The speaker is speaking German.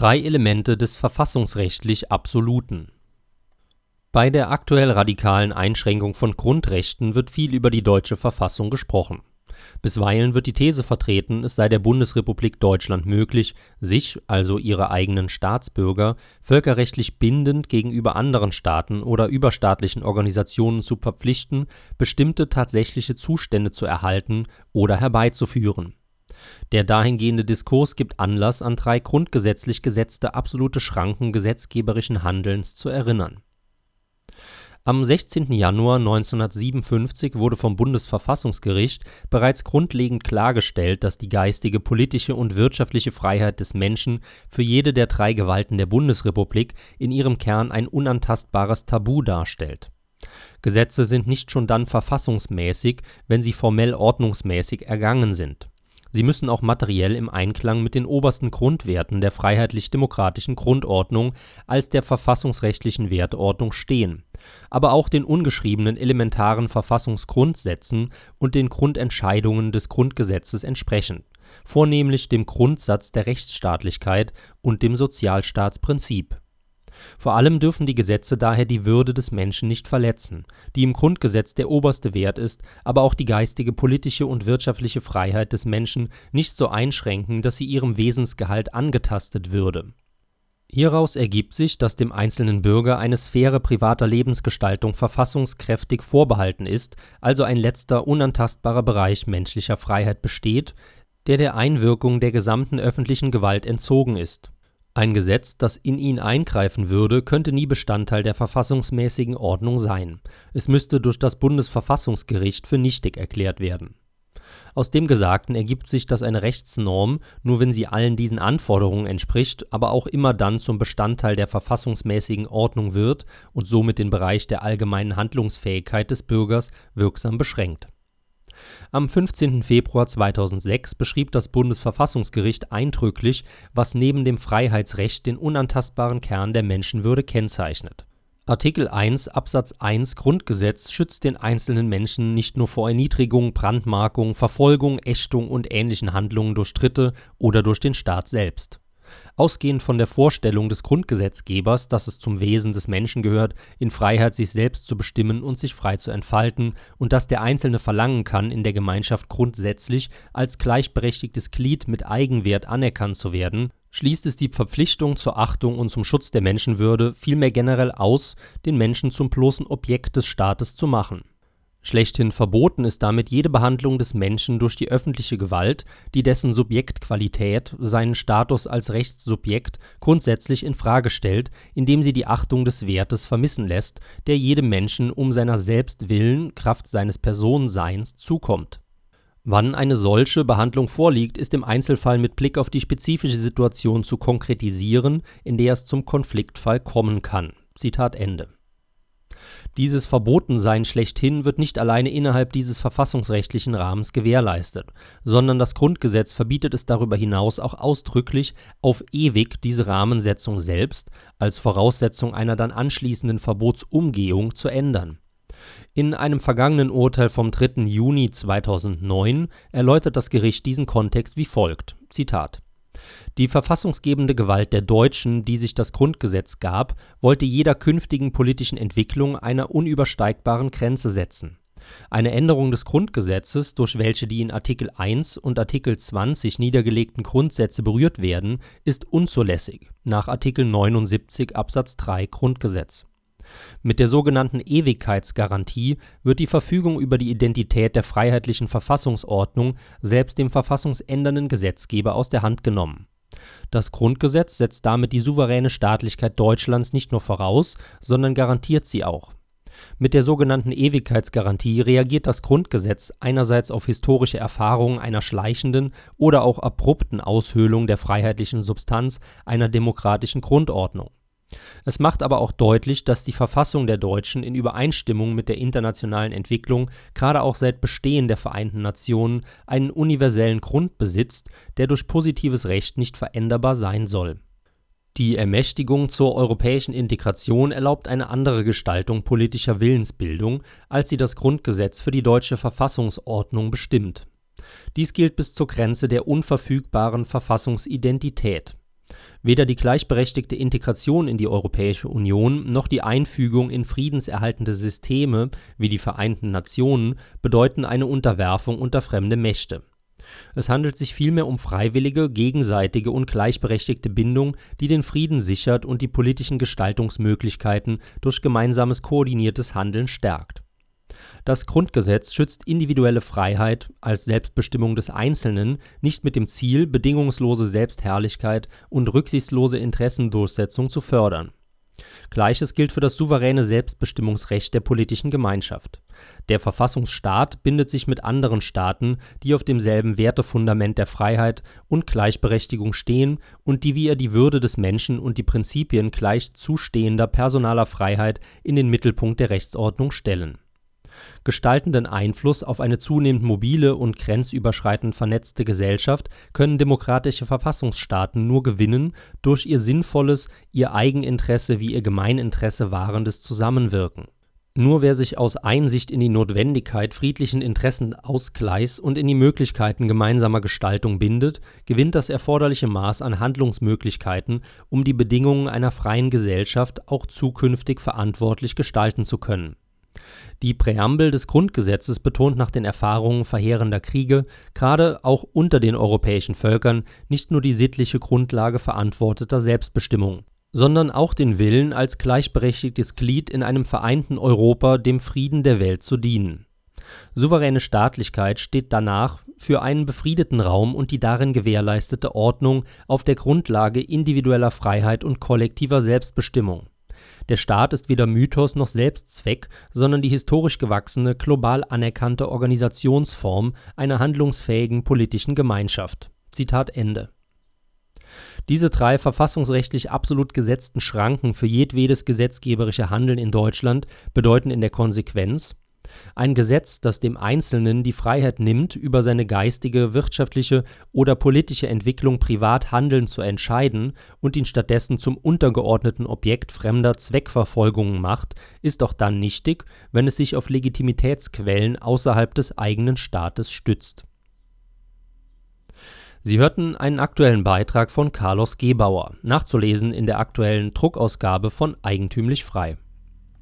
Drei Elemente des verfassungsrechtlich Absoluten Bei der aktuell radikalen Einschränkung von Grundrechten wird viel über die deutsche Verfassung gesprochen. Bisweilen wird die These vertreten, es sei der Bundesrepublik Deutschland möglich, sich (also ihre eigenen Staatsbürger) völkerrechtlich bindend gegenüber anderen Staaten oder überstaatlichen Organisationen zu verpflichten, bestimmte tatsächliche Zustände zu erhalten oder herbeizuführen. Der dahingehende Diskurs gibt Anlass, an drei grundgesetzlich gesetzte absolute Schranken gesetzgeberischen Handelns zu erinnern am 16. Januar 1957 wurde vom Bundesverfassungsgericht bereits grundlegend klargestellt, dass die geistige, politische und wirtschaftliche Freiheit des Menschen für jede der drei Gewalten der Bundesrepublik in ihrem Kern ein unantastbares Tabu darstellt. Gesetze sind nicht schon dann verfassungsmäßig, wenn sie formell ordnungsmäßig ergangen sind Sie müssen auch materiell im Einklang mit den obersten Grundwerten der freiheitlich-demokratischen Grundordnung als der verfassungsrechtlichen Wertordnung stehen, aber auch den ungeschriebenen elementaren Verfassungsgrundsätzen und den Grundentscheidungen des Grundgesetzes entsprechen, vornehmlich dem Grundsatz der Rechtsstaatlichkeit und dem Sozialstaatsprinzip vor allem dürfen die Gesetze daher die Würde des Menschen nicht verletzen, die im Grundgesetz der oberste Wert ist, aber auch die geistige, politische und wirtschaftliche Freiheit des Menschen nicht so einschränken, dass sie ihrem Wesensgehalt angetastet würde. Hieraus ergibt sich, dass dem einzelnen Bürger eine Sphäre privater Lebensgestaltung verfassungskräftig vorbehalten ist, also ein letzter unantastbarer Bereich menschlicher Freiheit besteht, der der Einwirkung der gesamten öffentlichen Gewalt entzogen ist ein Gesetz, das in ihn eingreifen würde, könnte nie Bestandteil der verfassungsmäßigen Ordnung sein. Es müsste durch das Bundesverfassungsgericht für nichtig erklärt werden. Aus dem Gesagten ergibt sich, dass eine Rechtsnorm, nur wenn sie allen diesen Anforderungen entspricht, aber auch immer dann zum Bestandteil der verfassungsmäßigen Ordnung wird und somit den Bereich der allgemeinen Handlungsfähigkeit des Bürgers wirksam beschränkt am 15. Februar 2006 beschrieb das Bundesverfassungsgericht eindrücklich, was neben dem Freiheitsrecht den unantastbaren Kern der Menschenwürde kennzeichnet. Artikel 1 Absatz 1 Grundgesetz schützt den einzelnen Menschen nicht nur vor Erniedrigung, Brandmarkung, Verfolgung, Ächtung und ähnlichen Handlungen durch Dritte oder durch den Staat selbst Ausgehend von der Vorstellung des Grundgesetzgebers, dass es zum Wesen des Menschen gehört, in Freiheit sich selbst zu bestimmen und sich frei zu entfalten und dass der Einzelne verlangen kann, in der Gemeinschaft grundsätzlich als gleichberechtigtes Glied mit Eigenwert anerkannt zu werden, schließt es die Verpflichtung zur Achtung und zum Schutz der Menschenwürde vielmehr generell aus, den Menschen zum bloßen Objekt des Staates zu machen Schlechthin verboten ist damit jede Behandlung des Menschen durch die öffentliche Gewalt, die dessen Subjektqualität, seinen Status als Rechtssubjekt grundsätzlich in Frage stellt, indem sie die Achtung des Wertes vermissen lässt, der jedem Menschen um seiner selbst willen Kraft seines Personenseins zukommt. Wann eine solche Behandlung vorliegt, ist im Einzelfall mit Blick auf die spezifische Situation zu konkretisieren, in der es zum Konfliktfall kommen kann. Zitat Ende dieses Verbotensein schlechthin wird nicht alleine innerhalb dieses verfassungsrechtlichen Rahmens gewährleistet, sondern das Grundgesetz verbietet es darüber hinaus auch ausdrücklich, auf ewig diese Rahmensetzung selbst als Voraussetzung einer dann anschließenden Verbotsumgehung zu ändern. In einem vergangenen Urteil vom 3. Juni 2009 erläutert das Gericht diesen Kontext wie folgt: Zitat die verfassungsgebende Gewalt der Deutschen, die sich das Grundgesetz gab, wollte jeder künftigen politischen Entwicklung einer unübersteigbaren Grenze setzen. Eine Änderung des Grundgesetzes, durch welche die in Artikel 1 und Artikel 20 niedergelegten Grundsätze berührt werden, ist unzulässig nach Artikel 79 Absatz 3 Grundgesetz. Mit der sogenannten Ewigkeitsgarantie wird die Verfügung über die Identität der freiheitlichen Verfassungsordnung selbst dem verfassungsändernden Gesetzgeber aus der Hand genommen das Grundgesetz setzt damit die souveräne Staatlichkeit Deutschlands nicht nur voraus, sondern garantiert sie auch. Mit der sogenannten Ewigkeitsgarantie reagiert das Grundgesetz einerseits auf historische Erfahrungen einer schleichenden oder auch abrupten Aushöhlung der freiheitlichen Substanz einer demokratischen Grundordnung es macht aber auch deutlich, dass die Verfassung der Deutschen in Übereinstimmung mit der internationalen Entwicklung gerade auch seit Bestehen der Vereinten Nationen einen universellen Grund besitzt, der durch positives Recht nicht veränderbar sein soll. Die Ermächtigung zur europäischen Integration erlaubt eine andere Gestaltung politischer Willensbildung, als sie das Grundgesetz für die deutsche Verfassungsordnung bestimmt. Dies gilt bis zur Grenze der unverfügbaren Verfassungsidentität Weder die gleichberechtigte Integration in die Europäische Union noch die Einfügung in friedenserhaltende Systeme wie die Vereinten Nationen bedeuten eine Unterwerfung unter fremde Mächte. Es handelt sich vielmehr um freiwillige, gegenseitige und gleichberechtigte Bindung, die den Frieden sichert und die politischen Gestaltungsmöglichkeiten durch gemeinsames koordiniertes Handeln stärkt. Das Grundgesetz schützt individuelle Freiheit als Selbstbestimmung des Einzelnen nicht mit dem Ziel, bedingungslose Selbstherrlichkeit und rücksichtslose Interessendurchsetzung zu fördern. Gleiches gilt für das souveräne Selbstbestimmungsrecht der politischen Gemeinschaft. Der Verfassungsstaat bindet sich mit anderen Staaten, die auf demselben Wertefundament der Freiheit und Gleichberechtigung stehen und die wir die Würde des Menschen und die Prinzipien gleich zustehender personaler Freiheit in den Mittelpunkt der Rechtsordnung stellen gestaltenden Einfluss auf eine zunehmend mobile und grenzüberschreitend vernetzte Gesellschaft können demokratische Verfassungsstaaten nur gewinnen durch ihr sinnvolles, ihr Eigeninteresse wie ihr Gemeininteresse wahrendes Zusammenwirken. Nur wer sich aus Einsicht in die Notwendigkeit friedlichen Interessenausgleichs und in die Möglichkeiten gemeinsamer Gestaltung bindet, gewinnt das erforderliche Maß an Handlungsmöglichkeiten, um die Bedingungen einer freien Gesellschaft auch zukünftig verantwortlich gestalten zu können die Präambel des Grundgesetzes betont nach den Erfahrungen verheerender Kriege, gerade auch unter den europäischen Völkern, nicht nur die sittliche Grundlage verantworteter Selbstbestimmung, sondern auch den Willen, als gleichberechtigtes Glied in einem vereinten Europa dem Frieden der Welt zu dienen. Souveräne Staatlichkeit steht danach für einen befriedeten Raum und die darin gewährleistete Ordnung auf der Grundlage individueller Freiheit und kollektiver Selbstbestimmung der Staat ist weder Mythos noch Selbstzweck, sondern die historisch gewachsene, global anerkannte Organisationsform einer handlungsfähigen politischen Gemeinschaft. Zitat Ende. Diese drei verfassungsrechtlich absolut gesetzten Schranken für jedwedes gesetzgeberische Handeln in Deutschland bedeuten in der Konsequenz ein Gesetz, das dem Einzelnen die Freiheit nimmt, über seine geistige, wirtschaftliche oder politische Entwicklung privat handeln zu entscheiden und ihn stattdessen zum untergeordneten Objekt fremder Zweckverfolgungen macht, ist auch dann nichtig, wenn es sich auf Legitimitätsquellen außerhalb des eigenen Staates stützt. Sie hörten einen aktuellen Beitrag von Carlos Gebauer, nachzulesen in der aktuellen Druckausgabe von Eigentümlich Frei